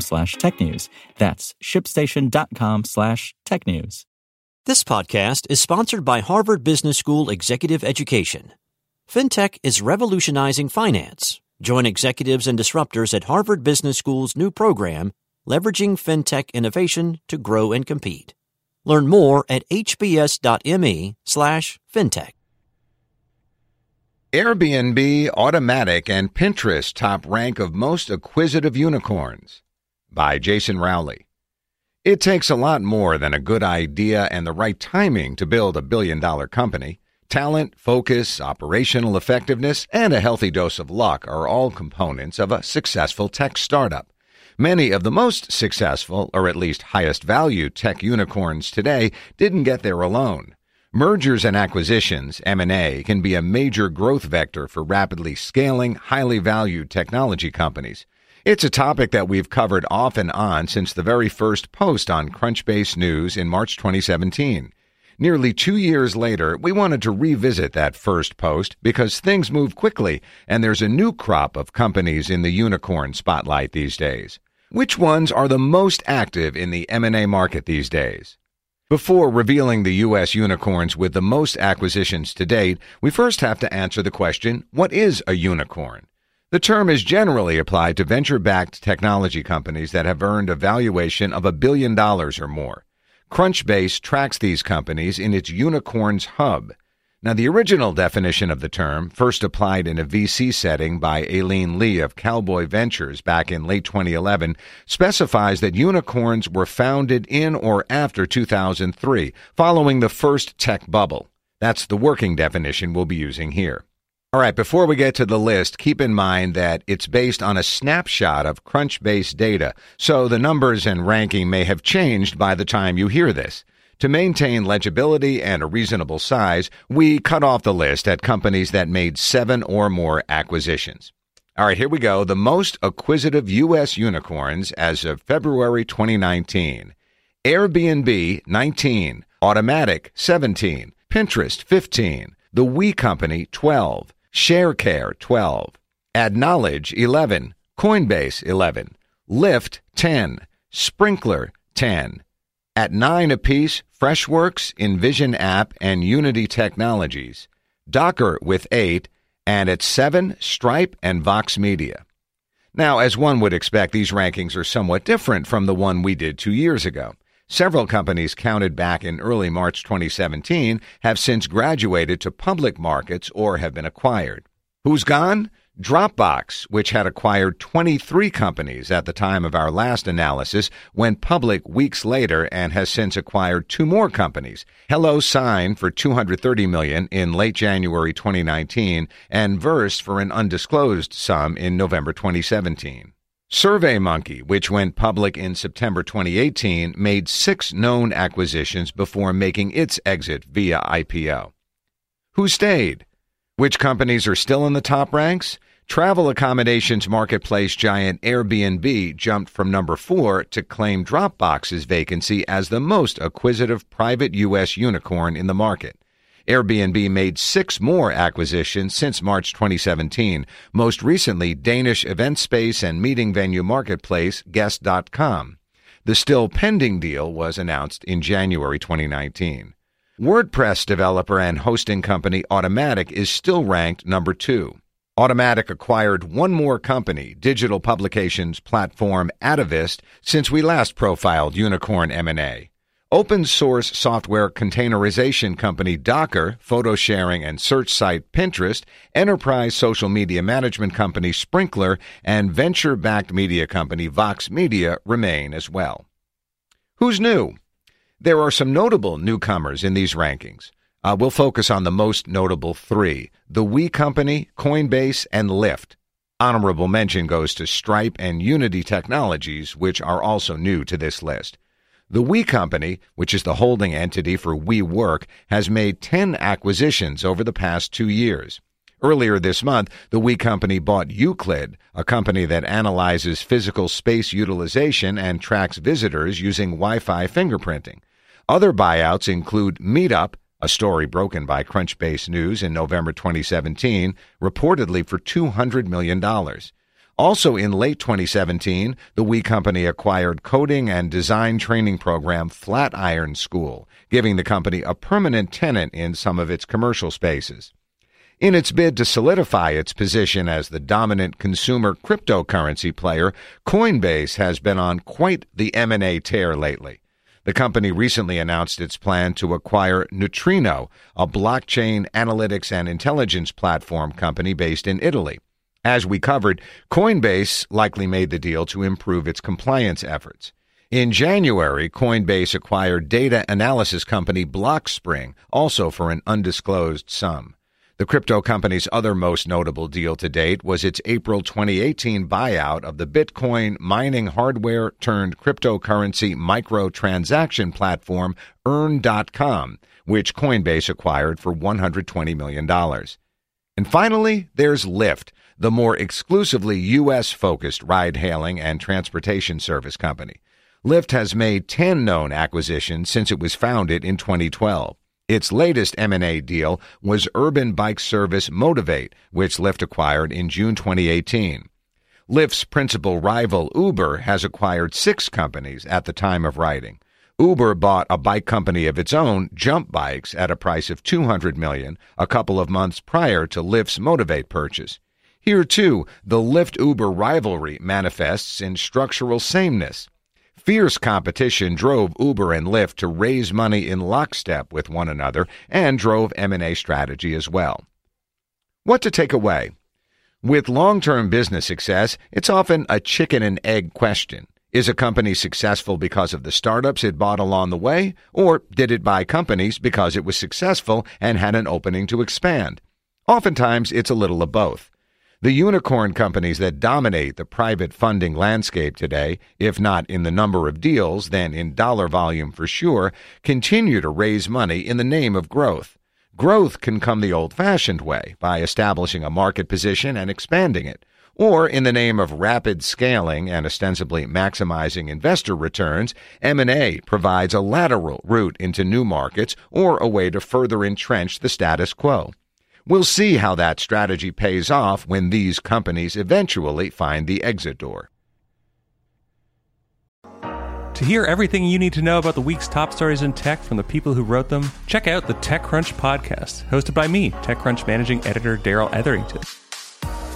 slash technews. That's shipstation.com slash technews. This podcast is sponsored by Harvard Business School Executive Education. FinTech is revolutionizing finance. Join executives and disruptors at Harvard Business School's new program, Leveraging FinTech Innovation to Grow and Compete. Learn more at hbs.me slash fintech. Airbnb, Automattic, and Pinterest top rank of most acquisitive unicorns by Jason Rowley. It takes a lot more than a good idea and the right timing to build a billion dollar company. Talent, focus, operational effectiveness, and a healthy dose of luck are all components of a successful tech startup. Many of the most successful, or at least highest value tech unicorns today didn't get there alone. Mergers and acquisitions, M&A, can be a major growth vector for rapidly scaling, highly valued technology companies. It's a topic that we've covered off and on since the very first post on Crunchbase News in March 2017. Nearly two years later, we wanted to revisit that first post because things move quickly and there's a new crop of companies in the unicorn spotlight these days. Which ones are the most active in the M&A market these days? Before revealing the U.S. unicorns with the most acquisitions to date, we first have to answer the question, what is a unicorn? The term is generally applied to venture backed technology companies that have earned a valuation of a billion dollars or more. Crunchbase tracks these companies in its Unicorns Hub. Now, the original definition of the term, first applied in a VC setting by Aileen Lee of Cowboy Ventures back in late 2011, specifies that unicorns were founded in or after 2003, following the first tech bubble. That's the working definition we'll be using here. All right, before we get to the list, keep in mind that it's based on a snapshot of Crunchbase data, so the numbers and ranking may have changed by the time you hear this. To maintain legibility and a reasonable size, we cut off the list at companies that made seven or more acquisitions. All right, here we go. The most acquisitive U.S. unicorns as of February 2019. Airbnb, 19. Automattic, 17. Pinterest, 15. The We Company, 12. ShareCare 12, AdKnowledge 11, Coinbase 11, Lyft 10, Sprinklr 10. At 9 apiece, Freshworks, InVision App, and Unity Technologies, Docker with 8, and at 7, Stripe and Vox Media. Now, as one would expect, these rankings are somewhat different from the one we did two years ago. Several companies counted back in early March 2017 have since graduated to public markets or have been acquired. Who's gone? Dropbox, which had acquired 23 companies at the time of our last analysis, went public weeks later and has since acquired two more companies. HelloSign for 230 million in late January 2019 and Verse for an undisclosed sum in November 2017. SurveyMonkey, which went public in September 2018, made six known acquisitions before making its exit via IPO. Who stayed? Which companies are still in the top ranks? Travel accommodations marketplace giant Airbnb jumped from number four to claim Dropbox's vacancy as the most acquisitive private U.S. unicorn in the market. Airbnb made six more acquisitions since March 2017, most recently Danish event space and meeting venue marketplace Gaest.com. The still pending deal was announced in January 2019. WordPress developer and hosting company Automattic is still ranked number two. Automattic acquired one more company, digital publications platform Atavist, since we last profiled Unicorn M&A. Open source software containerization company Docker, photo sharing and search site Pinterest, enterprise social media management company Sprinklr, and venture backed media company Vox Media remain as well. Who's new? There are some notable newcomers in these rankings. Uh, we'll focus on the most notable three the We Company, Coinbase, and Lyft. Honorable mention goes to Stripe and Unity Technologies, which are also new to this list. The We Company, which is the holding entity for WeWork, has made 10 acquisitions over the past two years. Earlier this month, the We Company bought Euclid, a company that analyzes physical space utilization and tracks visitors using Wi Fi fingerprinting. Other buyouts include Meetup, a story broken by Crunchbase News in November 2017, reportedly for $200 million. Also in late 2017, the We Company acquired coding and design training program Flatiron School, giving the company a permanent tenant in some of its commercial spaces. In its bid to solidify its position as the dominant consumer cryptocurrency player, Coinbase has been on quite the M&A tear lately. The company recently announced its plan to acquire Neutrino, a blockchain analytics and intelligence platform company based in Italy. As we covered, Coinbase likely made the deal to improve its compliance efforts. In January, Coinbase acquired data analysis company Blockspring, also for an undisclosed sum. The crypto company's other most notable deal to date was its April 2018 buyout of the Bitcoin mining hardware turned cryptocurrency microtransaction platform Earn.com, which Coinbase acquired for $120 million. And finally, there's Lyft, the more exclusively U.S. focused ride hailing and transportation service company. Lyft has made 10 known acquisitions since it was founded in 2012. Its latest M&A deal was urban bike service Motivate, which Lyft acquired in June 2018. Lyft's principal rival Uber has acquired six companies at the time of writing. Uber bought a bike company of its own, Jump Bikes, at a price of 200 million a couple of months prior to Lyft's Motivate purchase. Here too, the Lyft Uber rivalry manifests in structural sameness. Fierce competition drove Uber and Lyft to raise money in lockstep with one another and drove M&A strategy as well. What to take away? With long-term business success, it's often a chicken and egg question. Is a company successful because of the startups it bought along the way, or did it buy companies because it was successful and had an opening to expand? Oftentimes, it's a little of both. The unicorn companies that dominate the private funding landscape today, if not in the number of deals, then in dollar volume for sure, continue to raise money in the name of growth. Growth can come the old fashioned way by establishing a market position and expanding it, or in the name of rapid scaling and ostensibly maximizing investor returns, M&A provides a lateral route into new markets or a way to further entrench the status quo. We'll see how that strategy pays off when these companies eventually find the exit door. To hear everything you need to know about the week's top stories in tech from the people who wrote them, check out the TechCrunch podcast, hosted by me, TechCrunch managing editor Darrell Etherington.